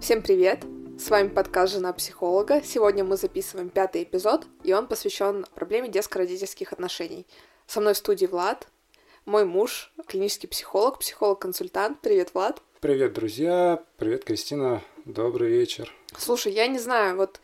Всем привет! С вами подкаст «Жена психолога». Сегодня мы записываем пятый эпизод, и он посвящен проблеме детско-родительских отношений. Со мной в студии Влад, мой муж, клинический психолог, психолог-консультант. Привет, Влад. Привет, друзья. Привет, Кристина. Добрый вечер. Слушай, я не знаю, вот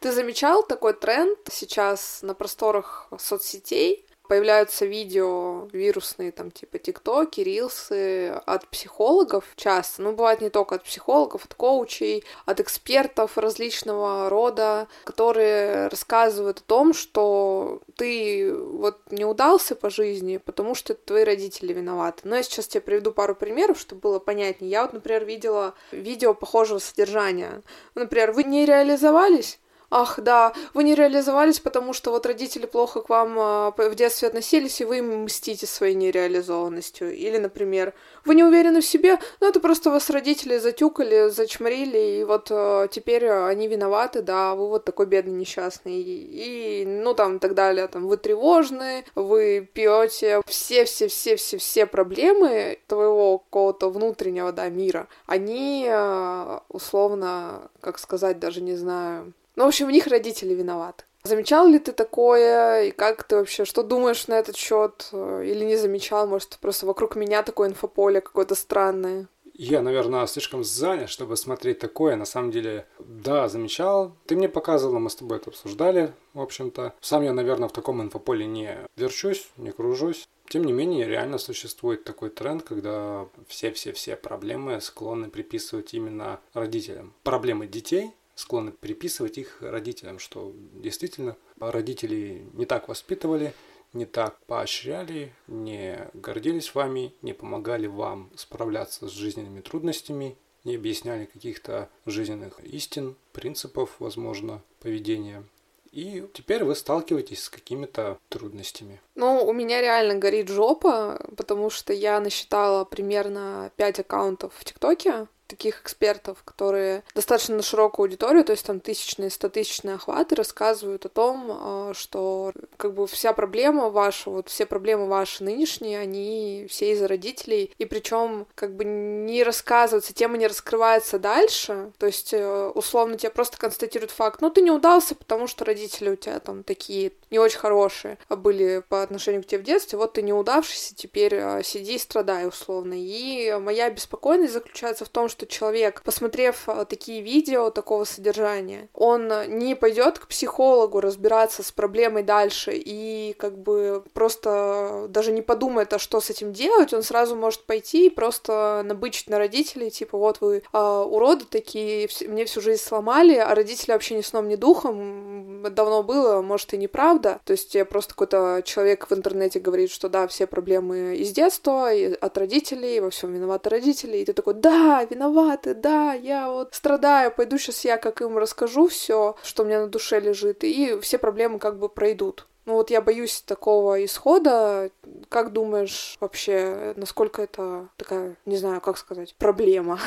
ты замечал такой тренд сейчас на просторах соцсетей, появляются видео вирусные, там, типа тиктоки, рилсы от психологов часто, ну, бывает не только от психологов, от коучей, от экспертов различного рода, которые рассказывают о том, что ты вот не удался по жизни, потому что твои родители виноваты. Но я сейчас тебе приведу пару примеров, чтобы было понятнее. Я вот, например, видела видео похожего содержания. Например, вы не реализовались, ах, да, вы не реализовались, потому что вот родители плохо к вам а, в детстве относились, и вы им мстите своей нереализованностью. Или, например, вы не уверены в себе, ну это просто вас родители затюкали, зачморили, и вот а, теперь они виноваты, да, вы вот такой бедный несчастный. И, ну там и так далее, там вы тревожны, вы пьете все-все-все-все-все проблемы твоего какого-то внутреннего, да, мира, они а, условно, как сказать, даже не знаю, ну, в общем, в них родители виноваты. Замечал ли ты такое, и как ты вообще, что думаешь на этот счет, или не замечал, может, просто вокруг меня такое инфополе какое-то странное? Я, наверное, слишком занят, чтобы смотреть такое. На самом деле, да, замечал. Ты мне показывала, мы с тобой это обсуждали, в общем-то. Сам я, наверное, в таком инфополе не верчусь, не кружусь. Тем не менее, реально существует такой тренд, когда все-все-все проблемы склонны приписывать именно родителям. Проблемы детей склонны приписывать их родителям, что действительно родители не так воспитывали, не так поощряли, не гордились вами, не помогали вам справляться с жизненными трудностями, не объясняли каких-то жизненных истин, принципов, возможно, поведения. И теперь вы сталкиваетесь с какими-то трудностями. Ну, у меня реально горит жопа, потому что я насчитала примерно 5 аккаунтов в ТикТоке, таких экспертов, которые достаточно на широкую аудиторию, то есть там тысячные, стотысячные охваты, рассказывают о том, а, что как бы вся проблема ваша, вот все проблемы ваши нынешние, они все из-за родителей, и причем как бы не рассказывается, тема не раскрывается дальше, то есть э, условно тебе просто констатируют факт, ну ты не удался, потому что родители у тебя там такие не очень хорошие были по отношению к тебе в детстве, вот ты не удавшийся, теперь э, сиди и страдай условно. И моя беспокойность заключается в том, что человек, посмотрев э, такие видео такого содержания, он не пойдет к психологу разбираться с проблемой дальше и как бы просто даже не подумает, а что с этим делать, он сразу может пойти и просто набычить на родителей, типа, вот вы а, уроды такие, мне всю жизнь сломали, а родители вообще ни сном, ни духом, давно было, может и неправда, то есть просто какой-то человек в интернете говорит, что да, все проблемы из детства, и от родителей, во всем виноваты родители, и ты такой, да, виноват виноваты, да, я вот страдаю, пойду сейчас я как им расскажу все, что у меня на душе лежит, и все проблемы как бы пройдут. Ну вот я боюсь такого исхода. Как думаешь вообще, насколько это такая, не знаю, как сказать, проблема?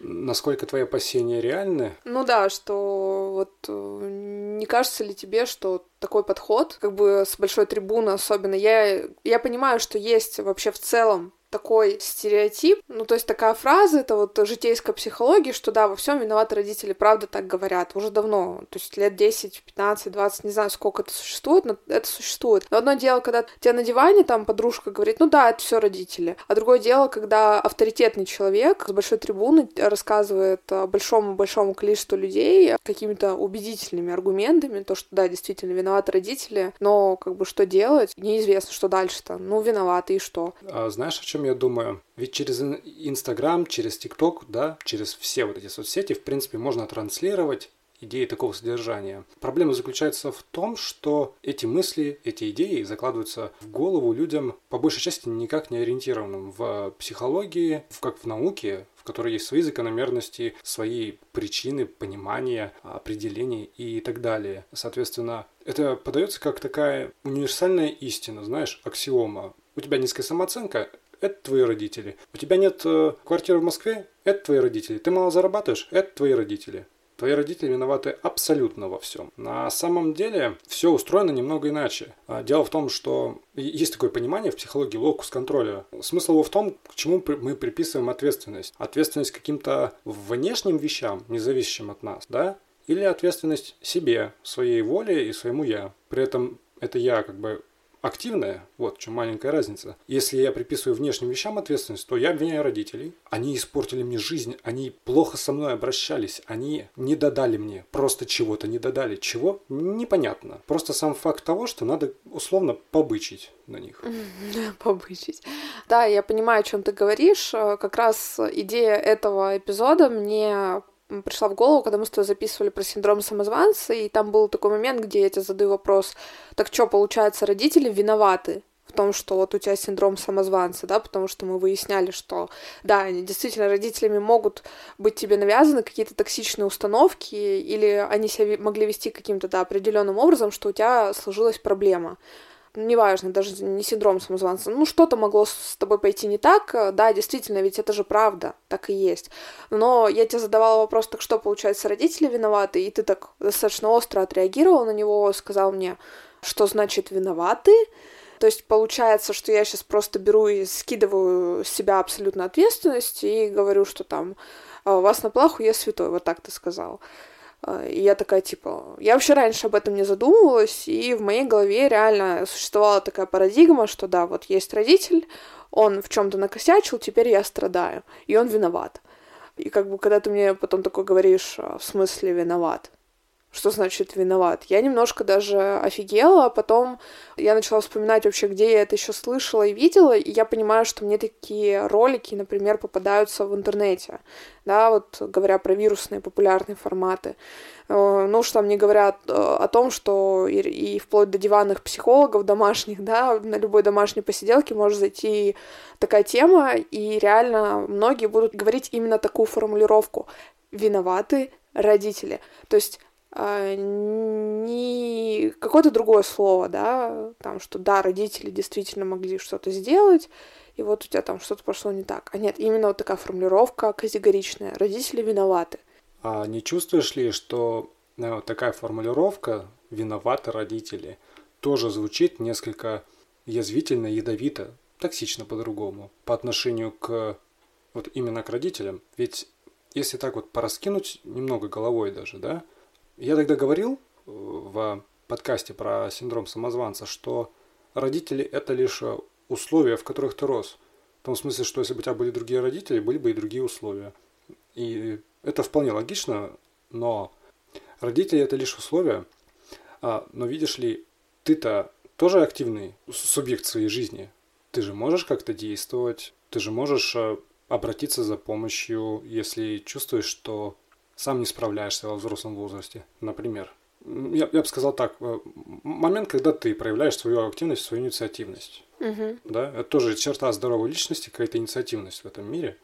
Насколько твои опасения реальны? Ну да, что вот э, не кажется ли тебе, что такой подход, как бы с большой трибуны особенно, я, я понимаю, что есть вообще в целом такой стереотип, ну, то есть такая фраза, это вот житейская психология, что да, во всем виноваты родители, правда так говорят, уже давно, то есть лет 10, 15, 20, не знаю, сколько это существует, но это существует. Но одно дело, когда тебе на диване там подружка говорит, ну да, это все родители, а другое дело, когда авторитетный человек с большой трибуны рассказывает большому-большому количеству людей какими-то убедительными аргументами, то, что да, действительно виноваты родители, но как бы что делать, неизвестно, что дальше-то, ну, виноваты и что. А знаешь, о чем я думаю? Ведь через Инстаграм, через ТикТок, да, через все вот эти соцсети, в принципе, можно транслировать идеи такого содержания. Проблема заключается в том, что эти мысли, эти идеи закладываются в голову людям, по большей части никак не ориентированным в психологии, в, как в науке, в которой есть свои закономерности, свои причины, понимания, определения и так далее. Соответственно, это подается как такая универсальная истина, знаешь, аксиома. У тебя низкая самооценка, это твои родители. У тебя нет э, квартиры в Москве, это твои родители. Ты мало зарабатываешь, это твои родители. Твои родители виноваты абсолютно во всем. На самом деле все устроено немного иначе. А, дело в том, что есть такое понимание в психологии локус контроля. Смысл его в том, к чему мы приписываем ответственность. Ответственность каким-то внешним вещам, не зависящим от нас, да? Или ответственность себе, своей воле и своему я. При этом это я как бы активная, вот в чем маленькая разница. Если я приписываю внешним вещам ответственность, то я обвиняю родителей. Они испортили мне жизнь, они плохо со мной обращались, они не додали мне, просто чего-то не додали. Чего? Непонятно. Просто сам факт того, что надо условно побычить на них. Побычить. Да, я понимаю, о чем ты говоришь. Как раз идея этого эпизода мне пришла в голову, когда мы с тобой записывали про синдром самозванца, и там был такой момент, где я тебе задаю вопрос, так что, получается, родители виноваты в том, что вот у тебя синдром самозванца, да, потому что мы выясняли, что, да, они действительно родителями могут быть тебе навязаны какие-то токсичные установки, или они себя могли вести каким-то, да, определенным образом, что у тебя сложилась проблема неважно, даже не синдром самозванца, ну что-то могло с тобой пойти не так, да, действительно, ведь это же правда, так и есть. Но я тебе задавала вопрос, так что, получается, родители виноваты, и ты так достаточно остро отреагировал на него, сказал мне, что значит виноваты, то есть получается, что я сейчас просто беру и скидываю с себя абсолютно ответственность и говорю, что там «А, вас на плаху я святой, вот так ты сказал. А, и я такая, типа, я вообще раньше об этом не задумывалась, и в моей голове реально существовала такая парадигма, что да, вот есть родитель, он в чем-то накосячил, теперь я страдаю, и он виноват. И как бы, когда ты мне потом такой говоришь, а, в смысле виноват, что значит виноват. Я немножко даже офигела, а потом я начала вспоминать вообще, где я это еще слышала и видела, и я понимаю, что мне такие ролики, например, попадаются в интернете, да, вот говоря про вирусные популярные форматы. Э, ну, что там не говорят э, о том, что и, и вплоть до диванных психологов домашних, да, на любой домашней посиделке может зайти такая тема, и реально многие будут говорить именно такую формулировку «виноваты родители». То есть не какое-то другое слово, да, там, что да, родители действительно могли что-то сделать, и вот у тебя там что-то пошло не так. А нет, именно вот такая формулировка категоричная. Родители виноваты. А не чувствуешь ли, что ну, такая формулировка «виноваты родители» тоже звучит несколько язвительно, ядовито, токсично по-другому по отношению к вот именно к родителям? Ведь если так вот пораскинуть немного головой даже, да, я тогда говорил э, в подкасте про синдром самозванца, что родители – это лишь э, условия, в которых ты рос. В том смысле, что если бы у тебя были другие родители, были бы и другие условия. И это вполне логично, но родители – это лишь условия. А, но видишь ли, ты-то тоже активный субъект своей жизни. Ты же можешь как-то действовать, ты же можешь э, обратиться за помощью, если чувствуешь, что сам не справляешься во взрослом возрасте, например. Я, я бы сказал так, э, момент, когда ты проявляешь свою активность, свою инициативность. Угу. Да, это тоже черта здоровой личности, какая-то инициативность в этом мире.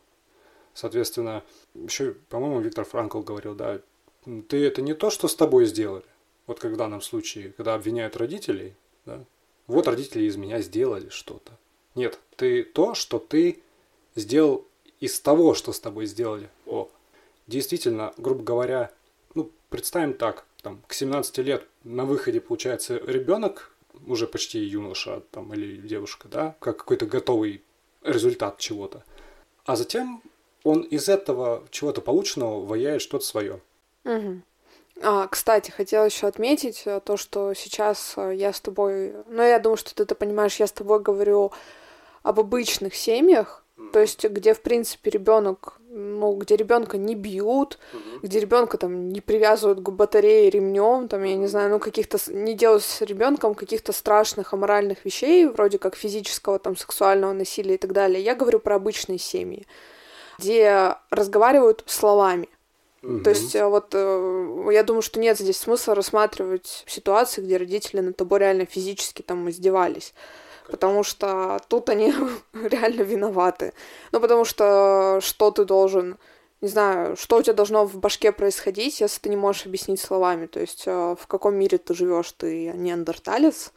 Соответственно, еще, по-моему, Виктор Франкл говорил, да, ты это не то, что с тобой сделали. Вот как в данном случае, когда обвиняют родителей, да, вот родители из меня сделали что-то. Нет, ты то, что ты сделал из того, что с тобой сделали. Действительно, грубо говоря, ну, представим так, там, к 17 лет на выходе, получается, ребенок, уже почти юноша там, или девушка, да, как какой-то готовый результат чего-то. А затем он из этого чего-то полученного ваяет что-то свое. Угу. А, кстати, хотела еще отметить э, то, что сейчас э, я с тобой, ну, я думаю, что ты это понимаешь, я с тобой говорю об обычных семьях, то есть где, в принципе, ребенок ну, где ребенка не бьют, mm-hmm. где ребенка там не привязывают к батарее ремнем, там, я не знаю, ну, каких-то не делают с ребенком каких-то страшных аморальных вещей, вроде как физического, там, сексуального насилия и так далее. Я говорю про обычные семьи, где разговаривают словами. Mm-hmm. То есть э, вот э, я думаю, что нет здесь смысла рассматривать ситуации, где родители над тобой реально физически там издевались потому что тут они реально виноваты. Ну, потому что что ты должен, не знаю, что у тебя должно в башке происходить, если ты не можешь объяснить словами, то есть э, в каком мире ты живешь, ты неандерталец,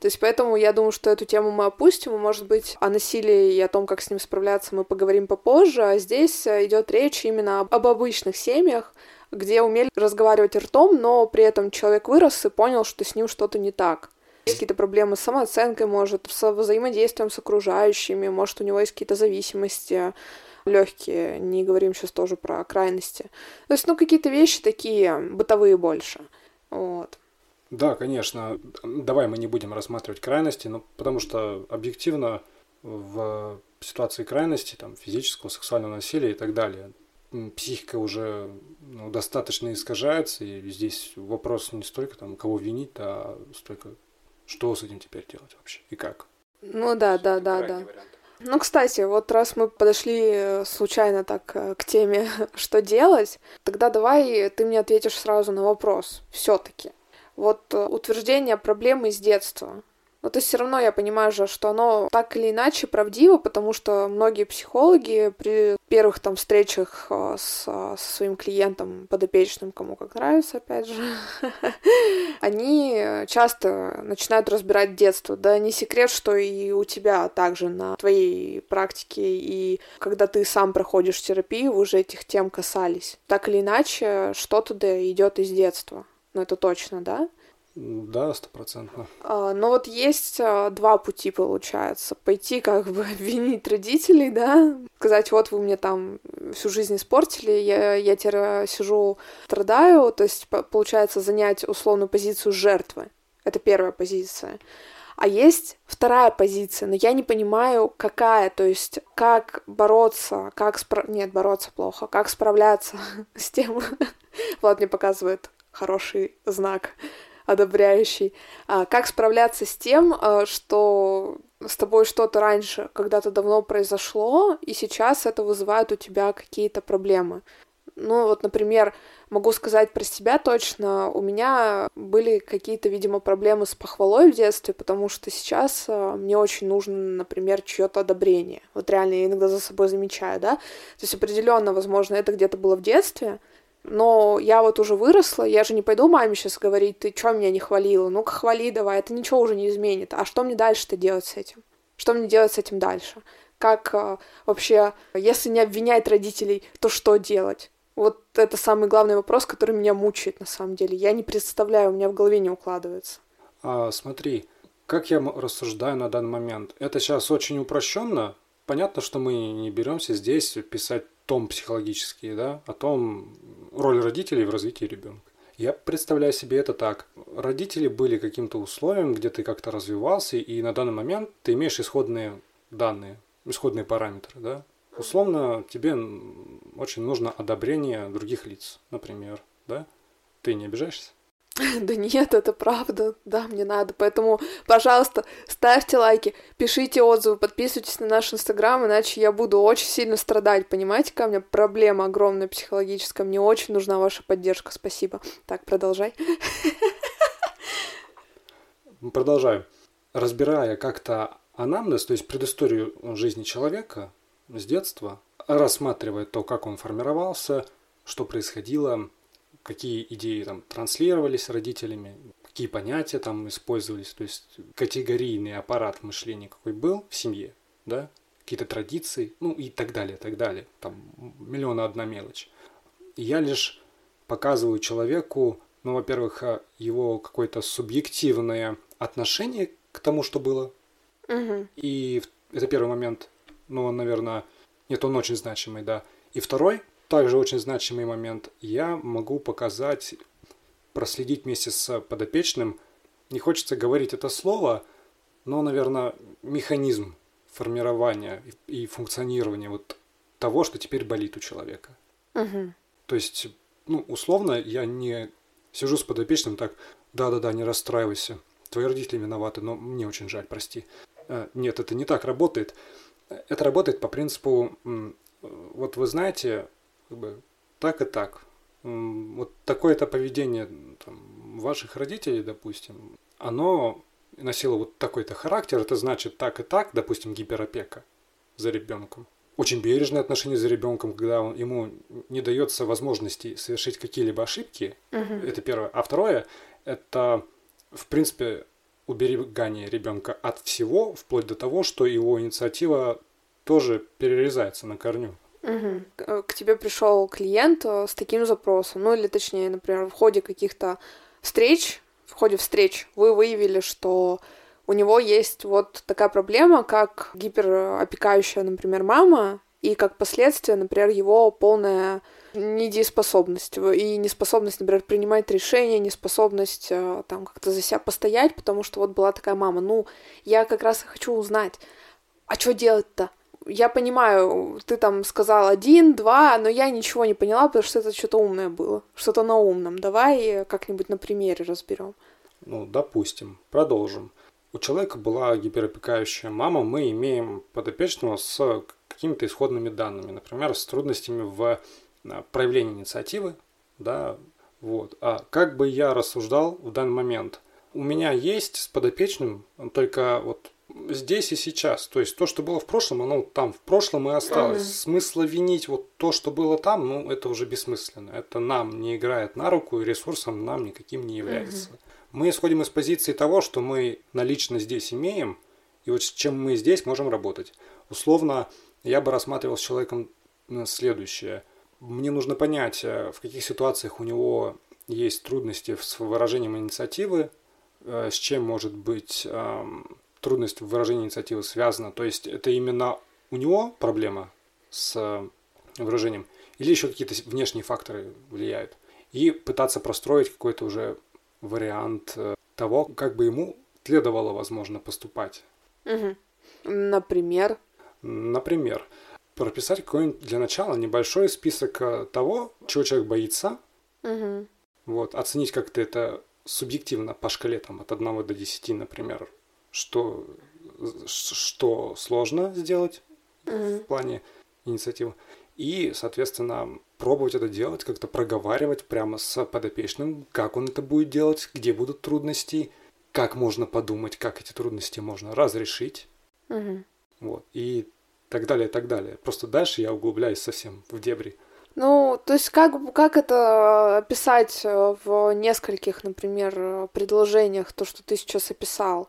то есть поэтому я думаю, что эту тему мы опустим, и, может быть, о насилии и о том, как с ним справляться, мы поговорим попозже, а здесь идет речь именно об обычных семьях, где умели разговаривать ртом, но при этом человек вырос и понял, что с ним что-то не так. Есть какие-то проблемы с самооценкой, может, с взаимодействием с окружающими, может, у него есть какие-то зависимости легкие, не говорим сейчас тоже про крайности. То есть, ну, какие-то вещи такие бытовые больше. Вот. Да, конечно. Давай мы не будем рассматривать крайности, но потому что объективно в ситуации крайности, там, физического, сексуального насилия и так далее, психика уже ну, достаточно искажается, и здесь вопрос не столько там, кого винить, а столько, что с этим теперь делать вообще и как. Ну да, да, да, да. Вариант. Ну, кстати, вот раз мы подошли э, случайно так э, к теме, что делать, тогда давай ты мне ответишь сразу на вопрос. Все-таки. Вот э, утверждение проблемы с детства. Но то есть все равно я понимаю же, что оно так или иначе правдиво, потому что многие психологи при первых там встречах э, с, со своим клиентом, подопечным, кому как нравится, опять же, они часто начинают разбирать детство. Да не секрет, что и у тебя также на твоей практике, и когда ты сам проходишь терапию, вы уже этих тем касались. Так или иначе, что-то да идет из детства. Ну, это точно, да? Да, стопроцентно. А, но вот есть а, два пути, получается. Пойти как бы обвинить родителей, да, сказать, вот вы мне там всю жизнь испортили, я, я теперь сижу, страдаю, то есть, получается, занять условную позицию жертвы. Это первая позиция. А есть вторая позиция, но я не понимаю, какая, то есть как бороться, как спра... Нет, бороться плохо, как справляться с тем... Влад мне показывает хороший знак одобряющий. А, как справляться с тем, а, что с тобой что-то раньше когда-то давно произошло, и сейчас это вызывает у тебя какие-то проблемы. Ну, вот, например, могу сказать про себя точно, у меня были какие-то, видимо, проблемы с похвалой в детстве, потому что сейчас а, мне очень нужно, например, чье-то одобрение. Вот реально я иногда за собой замечаю, да. То есть определенно, возможно, это где-то было в детстве, но я вот уже выросла, я же не пойду маме сейчас говорить, ты чё меня не хвалила? Ну-ка хвали давай, это ничего уже не изменит. А что мне дальше-то делать с этим? Что мне делать с этим дальше? Как э, вообще, если не обвинять родителей, то что делать? Вот это самый главный вопрос, который меня мучает на самом деле. Я не представляю, у меня в голове не укладывается. А, смотри, как я рассуждаю на данный момент? Это сейчас очень упрощенно. Понятно, что мы не беремся здесь писать том психологический, да, о том роль родителей в развитии ребенка. Я представляю себе это так. Родители были каким-то условием, где ты как-то развивался, и на данный момент ты имеешь исходные данные, исходные параметры, да. Условно, тебе очень нужно одобрение других лиц, например, да. Ты не обижаешься? Да нет, это правда. Да, мне надо. Поэтому, пожалуйста, ставьте лайки, пишите отзывы, подписывайтесь на наш инстаграм, иначе я буду очень сильно страдать. Понимаете, ко мне проблема огромная психологическая. Мне очень нужна ваша поддержка. Спасибо. Так, продолжай. Продолжаю. Разбирая как-то анамнез, то есть предысторию жизни человека с детства, рассматривая то, как он формировался, что происходило, какие идеи там транслировались родителями, какие понятия там использовались, то есть категорийный аппарат мышления какой был в семье, да, какие-то традиции, ну и так далее, так далее. Там миллион одна мелочь. я лишь показываю человеку, ну, во-первых, а, его какое-то субъективное отношение к тому, что было. Угу. И это первый момент. Ну, он, наверное, нет, он очень значимый, да. И второй – также очень значимый момент. Я могу показать, проследить вместе с подопечным, не хочется говорить это слово, но, наверное, механизм формирования и функционирования вот того, что теперь болит у человека. Угу. То есть, ну, условно, я не сижу с подопечным так, да-да-да, не расстраивайся, твои родители виноваты, но мне очень жаль, прости. Э, нет, это не так работает. Это работает по принципу, вот вы знаете, как бы так и так. Вот такое-то поведение там, ваших родителей, допустим, оно носило вот такой-то характер, это значит так и так, допустим, гиперопека за ребенком. Очень бережное отношение за ребенком, когда он, ему не дается возможности совершить какие-либо ошибки. Uh-huh. Это первое. А второе, это, в принципе, уберегание ребенка от всего, вплоть до того, что его инициатива тоже перерезается на корню. Угу. К тебе пришел клиент э, с таким запросом, ну или точнее, например, в ходе каких-то встреч, в ходе встреч вы выявили, что у него есть вот такая проблема, как гиперопекающая, например, мама, и как последствие, например, его полная недееспособность и неспособность, например, принимать решения, неспособность э, там как-то за себя постоять, потому что вот была такая мама. Ну, я как раз и хочу узнать, а что делать-то? Я понимаю, ты там сказал один, два, но я ничего не поняла, потому что это что-то умное было, что-то на умном. Давай как-нибудь на примере разберем. Ну, допустим, продолжим. У человека была гиперопекающая мама, мы имеем подопечного с какими-то исходными данными, например, с трудностями в э, проявлении инициативы, да, вот. А как бы я рассуждал в данный момент? У меня есть с подопечным только вот здесь и сейчас. То есть то, что было в прошлом, оно там в прошлом и осталось. Mm-hmm. Смысла винить вот то, что было там, ну, это уже бессмысленно. Это нам не играет на руку, и ресурсом нам никаким не является. Mm-hmm. Мы исходим из позиции того, что мы налично здесь имеем, и вот с чем мы здесь можем работать. Условно, я бы рассматривал с человеком э, следующее. Мне нужно понять, э, в каких ситуациях у него есть трудности с выражением инициативы, э, с чем может быть трудность в выражении инициативы связана. То есть это именно у него проблема с выражением, или еще какие-то внешние факторы влияют. И пытаться простроить какой-то уже вариант того, как бы ему следовало, возможно, поступать. Угу. Например? Например, прописать какой-нибудь для начала небольшой список э, того, чего человек боится. Угу. Вот, оценить как-то это субъективно по шкале там, от 1 до 10, например, что, что сложно сделать угу. в плане инициативы. И, соответственно, пробовать это делать, как-то проговаривать прямо с подопечным, как он это будет делать, где будут трудности, как можно подумать, как эти трудности можно разрешить. Угу. Вот. И так далее, так далее. Просто дальше я углубляюсь совсем в дебри. Ну, то есть как, как это описать э, в нескольких, например, предложениях, то, что ты сейчас описал,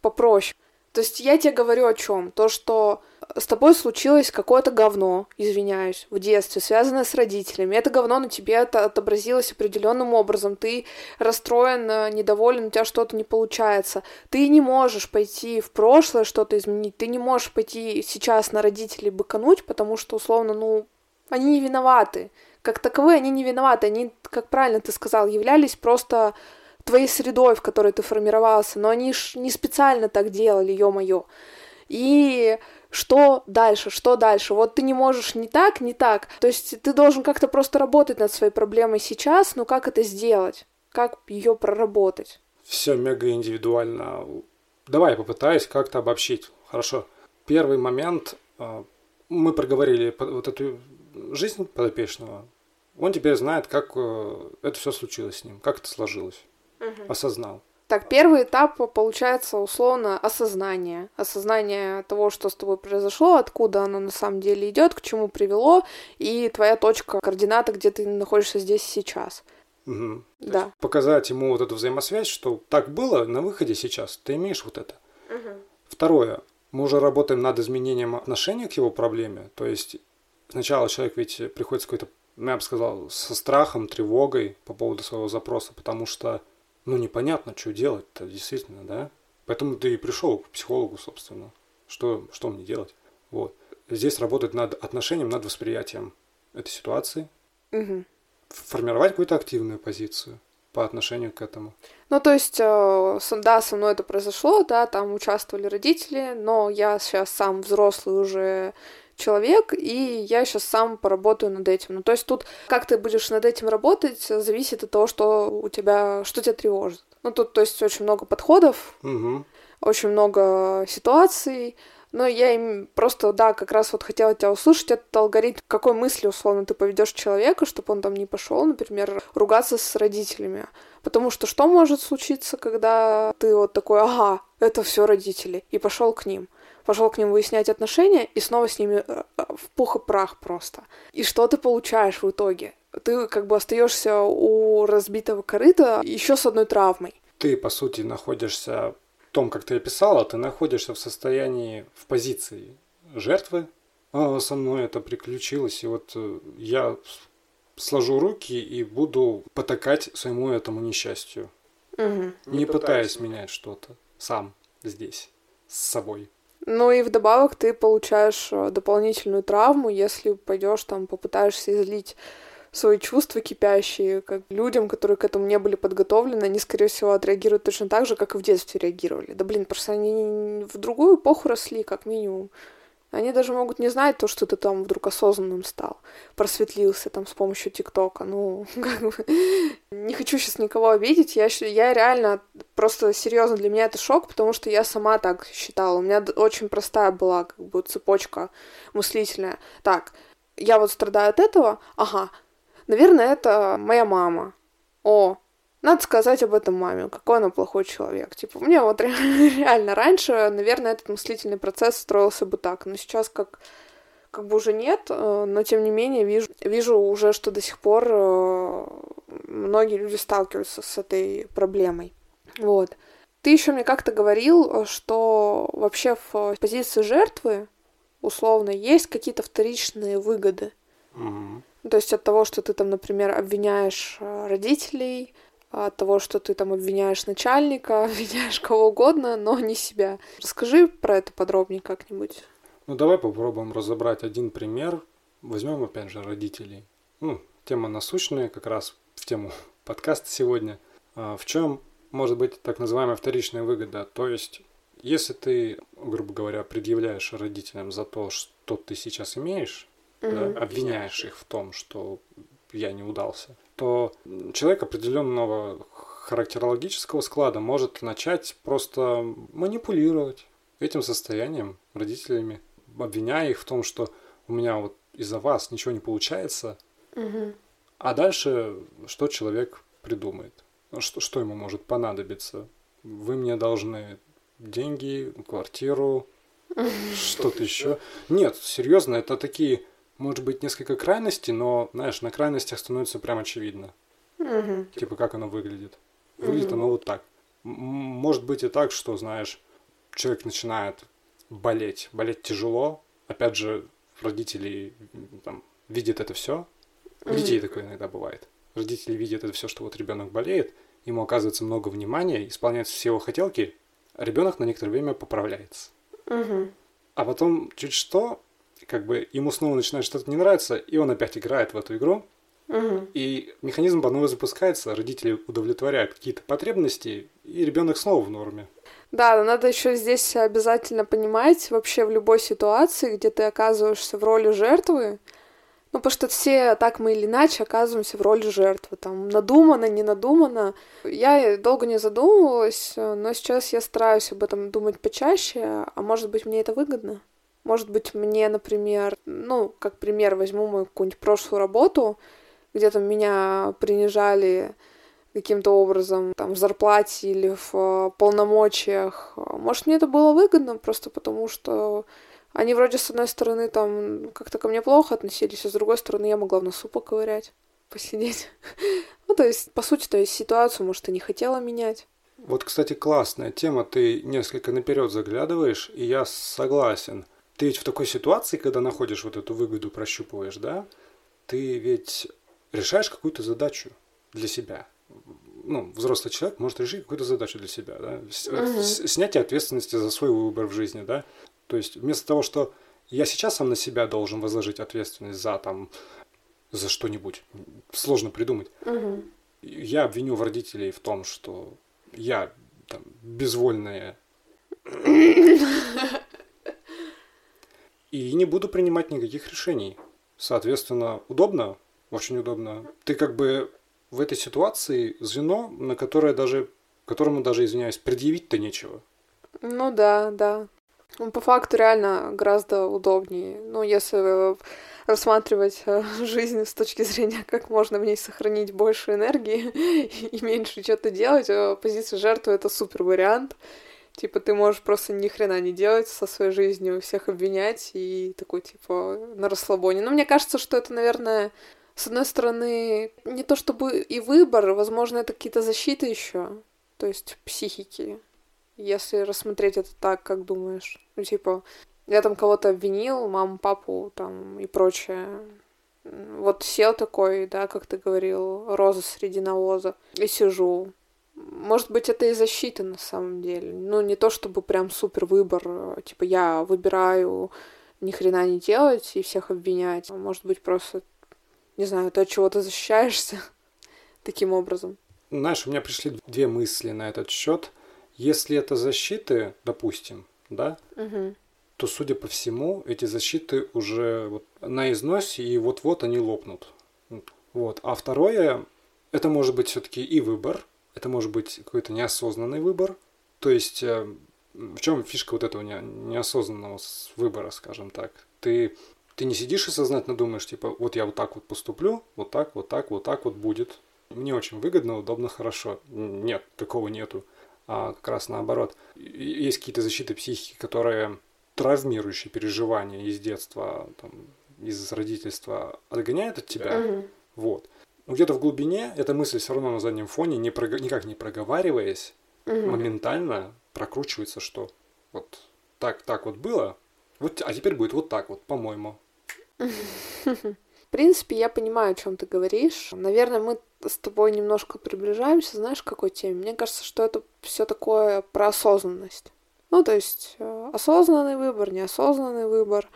попроще? То есть я тебе говорю о чем? То, что с тобой случилось какое-то говно, извиняюсь, в детстве, связанное с родителями. Это говно на тебе это отобразилось определенным образом. Ты расстроен, э, недоволен, у тебя что-то не получается. Ты не можешь пойти в прошлое что-то изменить. Ты не можешь пойти сейчас на родителей быкануть, потому что, условно, ну, они не виноваты. Как таковые они не виноваты. Они, как правильно ты сказал, являлись просто твоей средой, в которой ты формировался, но они ж не специально так делали, ё-моё. И что дальше, что дальше. Вот ты не можешь не так, не так. То есть ты должен как-то просто работать над своей проблемой сейчас, но как это сделать? Как ее проработать? Все мега индивидуально. Давай я попытаюсь как-то обобщить. Хорошо. Первый момент. А, мы проговорили вот эту жизнь подопечного. Он теперь знает, как э, это все случилось с ним, как это сложилось. Угу. Осознал. Так, первый этап получается условно осознание. Осознание того, что с тобой произошло, откуда оно на самом деле идет, к чему привело, и твоя точка координата, где ты находишься здесь сейчас. Угу. Да. Показать ему вот эту взаимосвязь, что так было на выходе сейчас, ты имеешь вот это. Угу. Второе. Мы уже работаем над изменением отношения к его проблеме. То есть сначала человек ведь приходит с какой-то, ну, я бы сказал, со страхом, тревогой по поводу своего запроса, потому что ну, непонятно, что делать-то, действительно, да? Поэтому ты и пришел к психологу, собственно. Что, что мне делать? Вот. Здесь работать над отношением, над восприятием этой ситуации. Угу. Формировать какую-то активную позицию по отношению к этому. Ну, то есть, э, да, со мной это произошло, да, там участвовали родители, но я сейчас сам взрослый уже человек, и я сейчас сам поработаю над этим. Ну, то есть тут как ты будешь над этим работать, зависит от того, что у тебя, что тебя тревожит. Ну, тут, то есть, очень много подходов, угу. очень много ситуаций, но я им просто, да, как раз вот хотела тебя услышать этот алгоритм, какой мысли, условно, ты поведешь человека, чтобы он там не пошел, например, ругаться с родителями. Потому что что может случиться, когда ты вот такой, ага, это все родители, и пошел к ним пошел к ним выяснять отношения и снова с ними э, э, в пух и прах просто. И что ты получаешь в итоге? Ты как бы остаешься у разбитого корыта еще с одной травмой. Ты, по сути, находишься в том, как ты описала, ты находишься в состоянии, в позиции жертвы, а, со мной это приключилось, и вот э, я сложу руки и буду потакать своему этому несчастью. Угу. Не, не пытаясь менять что-то сам здесь, с собой. Ну и вдобавок ты получаешь э, дополнительную травму, если пойдешь там, попытаешься излить свои чувства кипящие, как людям, которые к этому не были подготовлены, они, скорее всего, отреагируют точно так же, как и в детстве реагировали. Да блин, просто они в другую эпоху росли, как минимум. Они даже могут не знать то, что ты там вдруг осознанным стал, просветлился там с помощью ТикТока. Ну, как бы, не хочу сейчас никого обидеть. Я, я реально, просто серьезно, для меня это шок, потому что я сама так считала. У меня очень простая была как бы цепочка мыслительная. Так, я вот страдаю от этого, ага, наверное, это моя мама. О, надо сказать об этом маме, какой она плохой человек. Типа, мне вот реально раньше, наверное, этот мыслительный процесс строился бы так, но сейчас как как бы уже нет, э, но тем не менее вижу, вижу уже, что до сих пор э, многие люди сталкиваются с этой проблемой. Вот. Ты еще мне как-то говорил, что вообще в позиции жертвы, условно, есть какие-то вторичные выгоды. Угу. То есть от того, что ты там, например, обвиняешь э, родителей, от того, что ты там обвиняешь начальника, обвиняешь кого угодно, но не себя. Расскажи про это подробнее как-нибудь. Ну, давай попробуем разобрать один пример. Возьмем, опять же, родителей. Ну, тема насущная, как раз в тему подкаста сегодня. А в чем может быть так называемая вторичная выгода? То есть, если ты, грубо говоря, предъявляешь родителям за то, что ты сейчас имеешь, mm-hmm. да, обвиняешь их в том, что я не удался, то человек определенного характерологического склада может начать просто манипулировать этим состоянием родителями, обвиняя их в том, что у меня вот из-за вас ничего не получается. Угу. А дальше что человек придумает? Что, что ему может понадобиться? Вы мне должны деньги, квартиру, что-то еще. Нет, серьезно, это такие может быть несколько крайностей, но, знаешь, на крайностях становится прям очевидно. Угу. Типа, как оно выглядит. Выглядит угу. оно вот так. Может быть и так, что, знаешь, человек начинает болеть. Болеть тяжело. Опять же, родители там, видят это все. У детей такое иногда бывает. Родители видят это все, что вот ребенок болеет, ему оказывается много внимания, исполняются все его хотелки, а ребенок на некоторое время поправляется. Угу. А потом чуть что, как бы ему снова начинает что-то не нравиться, и он опять играет в эту игру. Угу. И механизм по новой запускается, родители удовлетворяют какие-то потребности, и ребенок снова в норме. Да, но надо еще здесь обязательно понимать вообще в любой ситуации, где ты оказываешься в роли жертвы, ну, потому что все так мы или иначе оказываемся в роли жертвы, там, надуманно, не надуманно. Я долго не задумывалась, но сейчас я стараюсь об этом думать почаще, а может быть, мне это выгодно? Может быть, мне, например, ну, как пример возьму мою какую-нибудь прошлую работу, где там меня принижали каким-то образом там в зарплате или в э, полномочиях. Может, мне это было выгодно просто потому, что они вроде с одной стороны там как-то ко мне плохо относились, а с другой стороны я могла в носу поковырять, посидеть. ну, то есть, по сути, то есть ситуацию, может, и не хотела менять. Вот, кстати, классная тема, ты несколько наперед заглядываешь, и я согласен – ты ведь в такой ситуации, когда находишь вот эту выгоду, прощупываешь, да, ты ведь решаешь какую-то задачу для себя. Ну, взрослый человек может решить какую-то задачу для себя, да, угу. снятие ответственности за свой выбор в жизни, да. То есть вместо того, что я сейчас сам на себя должен возложить ответственность за там за что-нибудь, сложно придумать. Угу. Я обвиню в родителей в том, что я там безвольная и не буду принимать никаких решений. Соответственно, удобно, очень удобно. Ты как бы в этой ситуации звено, на которое даже, которому даже, извиняюсь, предъявить-то нечего. Ну да, да. Ну, по факту реально гораздо удобнее. Ну, если рассматривать э, жизнь с точки зрения, как можно в ней сохранить больше энергии и меньше что-то делать, э, позиция жертвы — это супер вариант. Типа, ты можешь просто ни хрена не делать со своей жизнью, всех обвинять и такой, типа, на расслабоне. Но мне кажется, что это, наверное, с одной стороны, не то чтобы и выбор, возможно, это какие-то защиты еще, то есть психики, если рассмотреть это так, как думаешь. Ну, типа, Я там кого-то обвинил, маму, папу там и прочее. Вот сел такой, да, как ты говорил, роза среди навоза, и сижу. Может быть, это и защита на самом деле. Ну, не то чтобы прям супер выбор, типа я выбираю ни хрена не делать и всех обвинять. Может быть, просто, не знаю, ты от чего-то защищаешься таким образом. Знаешь, у меня пришли две мысли на этот счет. Если это защиты, допустим, да, угу. то, судя по всему, эти защиты уже вот на износе, и вот-вот они лопнут. Вот. А второе, это может быть все-таки и выбор, это может быть какой-то неосознанный выбор. То есть, э, в чем фишка вот этого неосознанного выбора, скажем так? Ты, ты не сидишь и сознательно думаешь, типа, вот я вот так вот поступлю, вот так, вот так, вот так вот будет. Мне очень выгодно, удобно, хорошо. Нет, такого нету. А как раз наоборот. Есть какие-то защиты психики, которые травмирующие переживания из детства, там, из родительства отгоняют от тебя. Mm-hmm. Вот. Но где-то в глубине эта мысль все равно на заднем фоне, не прог... никак не проговариваясь, mm-hmm. моментально прокручивается, что вот так, так вот было, вот, а теперь будет вот так вот, по-моему. В принципе, я понимаю, о чем ты говоришь. Наверное, мы с тобой немножко приближаемся, знаешь, к какой теме? Мне кажется, что это все такое про осознанность. Ну, то есть э, осознанный выбор, неосознанный выбор.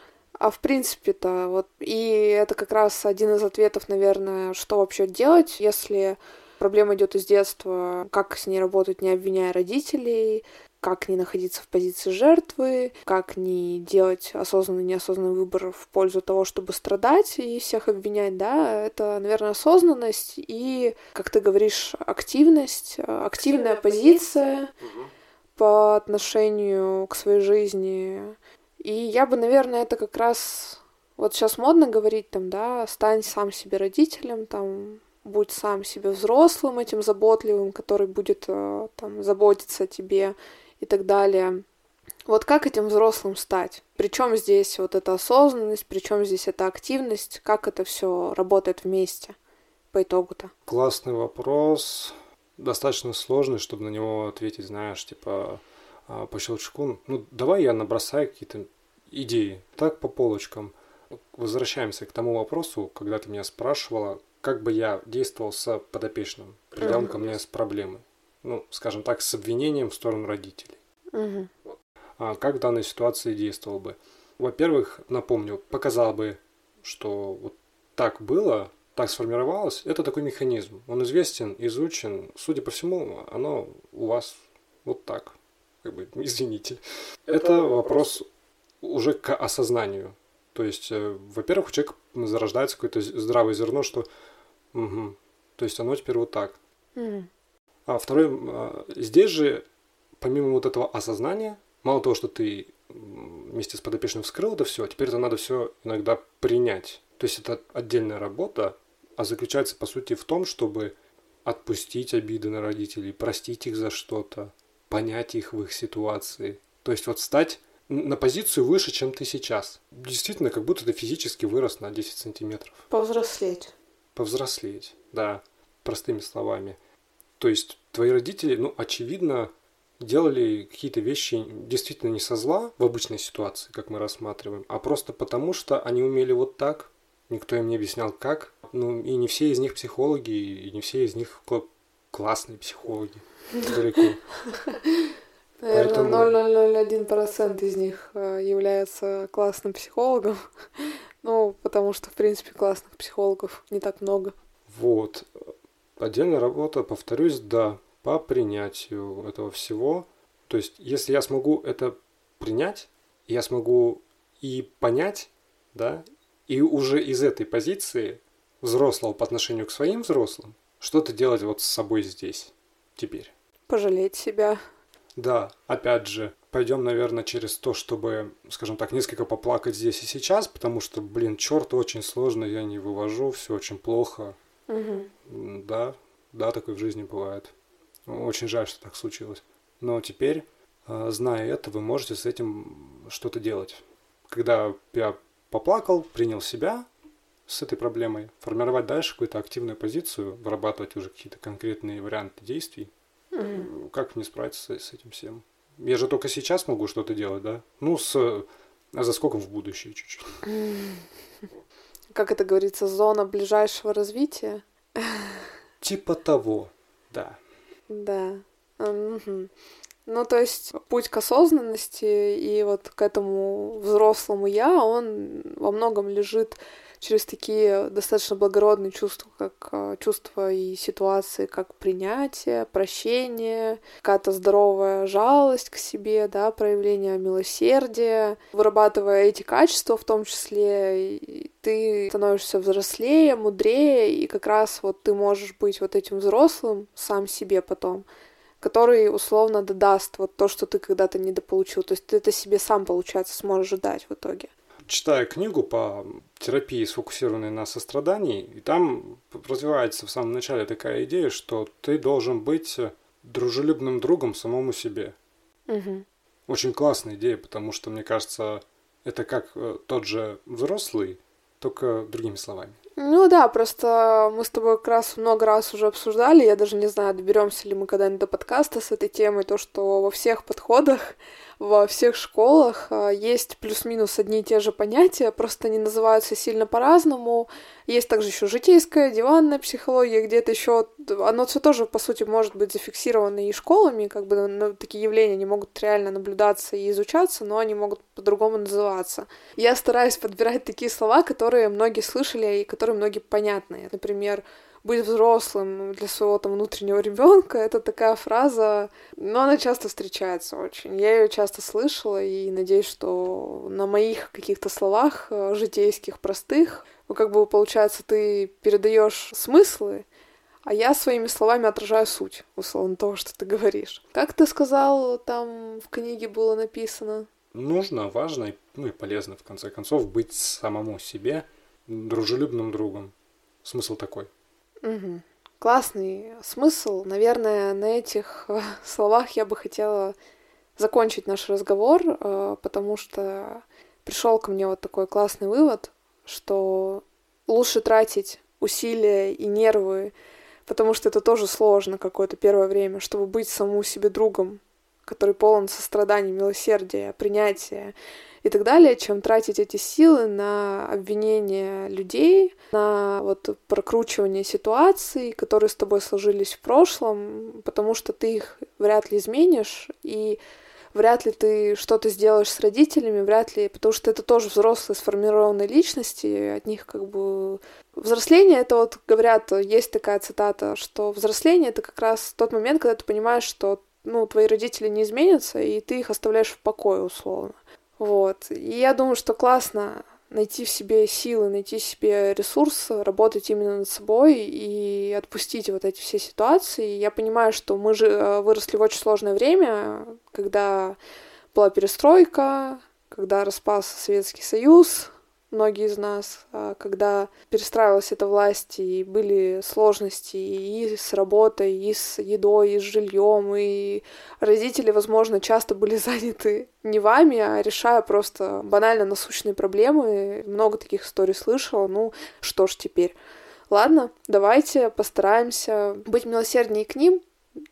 А в принципе-то вот и это как раз один из ответов, наверное, что вообще делать, если проблема идет из детства, как с ней работать, не обвиняя родителей, как не находиться в позиции жертвы, как не делать осознанный, неосознанный выбор в пользу того, чтобы страдать и всех обвинять, да, это, наверное, осознанность и, как ты говоришь, активность, активная позиция по отношению к своей жизни. И я бы, наверное, это как раз вот сейчас модно говорить там, да, стань сам себе родителем, там, будь сам себе взрослым, этим заботливым, который будет э, там заботиться о тебе и так далее. Вот как этим взрослым стать? Причем здесь вот эта осознанность, причем здесь эта активность, как это все работает вместе по итогу-то? Классный вопрос, достаточно сложный, чтобы на него ответить, знаешь, типа по щелчку. Ну, давай я набросаю какие-то идеи. Так по полочкам. Возвращаемся к тому вопросу, когда ты меня спрашивала, как бы я действовал с подопечным, придя он ко мне с проблемой ну, скажем так, с обвинением в сторону родителей. Угу. А как в данной ситуации действовал бы? Во-первых, напомню, показал бы, что вот так было, так сформировалось, это такой механизм. Он известен, изучен. Судя по всему, оно у вас вот так. Как бы, извините. Это вопрос уже к осознанию. То есть, э, во-первых, у человека зарождается какое-то здравое зерно, что угу, то есть оно теперь вот так. Угу. А второй, а, здесь же, помимо вот этого осознания, мало того, что ты вместе с подопечным вскрыл это все, теперь это надо все иногда принять. То есть это отдельная работа, а заключается по сути в том, чтобы отпустить обиды на родителей, простить их за что-то, понять их в их ситуации. То есть вот стать на позицию выше, чем ты сейчас. Действительно, как будто ты физически вырос на 10 сантиметров. Повзрослеть. Повзрослеть, да, простыми словами. То есть твои родители, ну, очевидно, делали какие-то вещи действительно не со зла в обычной ситуации, как мы рассматриваем, а просто потому, что они умели вот так, никто им не объяснял как. Ну, и не все из них психологи, и не все из них классные психологи. Далеко. Наверное, 0,001% из них э, является классным психологом. Ну, потому что, в принципе, классных психологов не так много. Вот. Отдельная работа, повторюсь, да, по принятию этого всего. То есть, если я смогу это принять, я смогу и понять, да, и уже из этой позиции взрослого по отношению к своим взрослым что-то делать вот с собой здесь, теперь. Пожалеть себя. Да, опять же, пойдем, наверное, через то, чтобы, скажем так, несколько поплакать здесь и сейчас, потому что, блин, черт, очень сложно, я не вывожу, все очень плохо. Угу. Да, да, такое в жизни бывает. Очень жаль, что так случилось. Но теперь, а, зная это, вы можете с этим что-то делать. Когда я поплакал, принял себя с этой проблемой, формировать дальше какую-то активную позицию, вырабатывать уже какие-то конкретные варианты действий. Mm-hmm. Как мне справиться с, этим всем? Я же только сейчас могу что-то делать, да? Ну, с А заскоком в будущее чуть-чуть. Как это говорится, зона ближайшего развития? Типа того, да. Да. Угу. Ну, то есть путь к осознанности и вот к этому взрослому я, он во многом лежит через такие достаточно благородные чувства, как а, чувства и ситуации, как принятие, прощение, какая-то здоровая жалость к себе, да, проявление милосердия. Вырабатывая эти качества в том числе, ты становишься взрослее, мудрее, и как раз вот ты можешь быть вот этим взрослым сам себе потом который условно додаст вот то, что ты когда-то недополучил. То есть ты это себе сам, получается, сможешь дать в итоге читаю книгу по терапии, сфокусированной на сострадании, и там развивается в самом начале такая идея, что ты должен быть дружелюбным другом самому себе. Угу. Очень классная идея, потому что, мне кажется, это как э, тот же взрослый, только другими словами. Ну да, просто мы с тобой как раз много раз уже обсуждали, я даже не знаю, доберемся ли мы когда-нибудь до подкаста с этой темой, то, что во всех подходах во всех школах а, есть плюс-минус одни и те же понятия, просто они называются сильно по-разному. Есть также еще житейская, диванная психология, где-то еще оно все тоже, по сути, может быть зафиксировано и школами, как бы ну, такие явления не могут реально наблюдаться и изучаться, но они могут по-другому называться. Я стараюсь подбирать такие слова, которые многие слышали и которые многие понятны. Например, быть взрослым для своего там внутреннего ребенка, это такая фраза, но она часто встречается очень. Я ее часто слышала и надеюсь, что на моих каких-то словах э, житейских, простых, ну, как бы получается, ты передаешь смыслы, а я своими словами отражаю суть, условно, того, что ты говоришь. Как ты сказал, там в книге было написано? Нужно, важно, ну и полезно, в конце концов, быть самому себе дружелюбным другом. Смысл такой. Угу. Классный смысл. Наверное, на этих э, словах я бы хотела закончить наш разговор, э, потому что пришел ко мне вот такой классный вывод, что лучше тратить усилия и нервы, потому что это тоже сложно какое-то первое время, чтобы быть самому себе другом, который полон сострадания, милосердия, принятия и так далее, чем тратить эти силы на обвинение людей, на вот прокручивание ситуаций, которые с тобой сложились в прошлом, потому что ты их вряд ли изменишь, и вряд ли ты что-то сделаешь с родителями, вряд ли, потому что это тоже взрослые сформированные личности, от них как бы... Взросление — это вот, говорят, есть такая цитата, что взросление — это как раз тот момент, когда ты понимаешь, что ну, твои родители не изменятся, и ты их оставляешь в покое, условно. Вот. И я думаю, что классно найти в себе силы, найти в себе ресурс, работать именно над собой и отпустить вот эти все ситуации. Я понимаю, что мы же э, выросли в очень сложное время, когда была перестройка, когда распался Советский Союз, многие из нас, а, когда перестраивалась эта власть, и были сложности и с работой, и с едой, и с жильем, и родители, возможно, часто были заняты не вами, а решая просто банально насущные проблемы. Много таких историй слышала. Ну, что ж теперь. Ладно, давайте постараемся быть милосерднее к ним,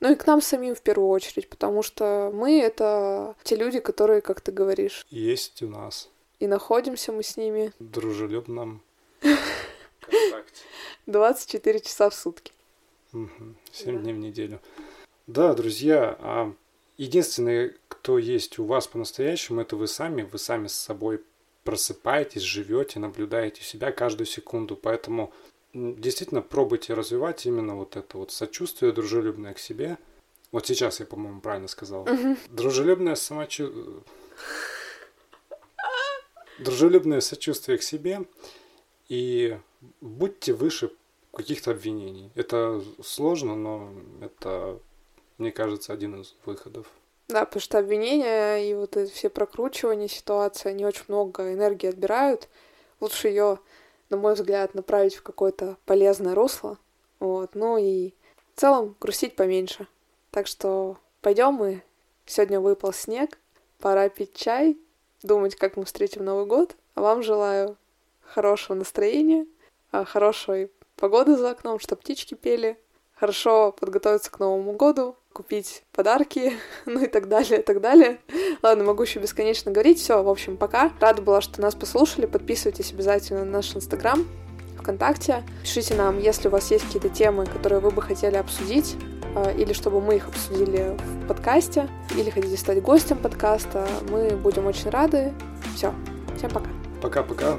ну и к нам самим в первую очередь, потому что мы — это те люди, которые, как ты говоришь... Есть у нас и находимся мы с ними... Дружелюбном контакте. 24 часа в сутки. Угу. 7 да. дней в неделю. Да, друзья, а единственное, кто есть у вас по-настоящему, это вы сами. Вы сами с собой просыпаетесь, живете, наблюдаете себя каждую секунду. Поэтому действительно пробуйте развивать именно вот это вот сочувствие дружелюбное к себе. Вот сейчас я, по-моему, правильно сказал. Угу. Дружелюбное самочувствие дружелюбное сочувствие к себе и будьте выше каких-то обвинений. Это сложно, но это, мне кажется, один из выходов. Да, потому что обвинения и вот эти все прокручивания ситуации, они очень много энергии отбирают. Лучше ее, на мой взгляд, направить в какое-то полезное русло. Вот. Ну и в целом грустить поменьше. Так что пойдем мы. Сегодня выпал снег, пора пить чай, думать, как мы встретим Новый год. А вам желаю хорошего настроения, а, хорошей погоды за окном, чтобы птички пели, хорошо подготовиться к Новому году купить подарки, ну и так далее, и так далее. Ладно, могу еще бесконечно говорить. Все, в общем, пока. Рада была, что нас послушали. Подписывайтесь обязательно на наш Инстаграм, ВКонтакте. Пишите нам, если у вас есть какие-то темы, которые вы бы хотели обсудить, или чтобы мы их обсудили в подкасте, или хотите стать гостем подкаста. Мы будем очень рады. Все, всем пока. Пока-пока.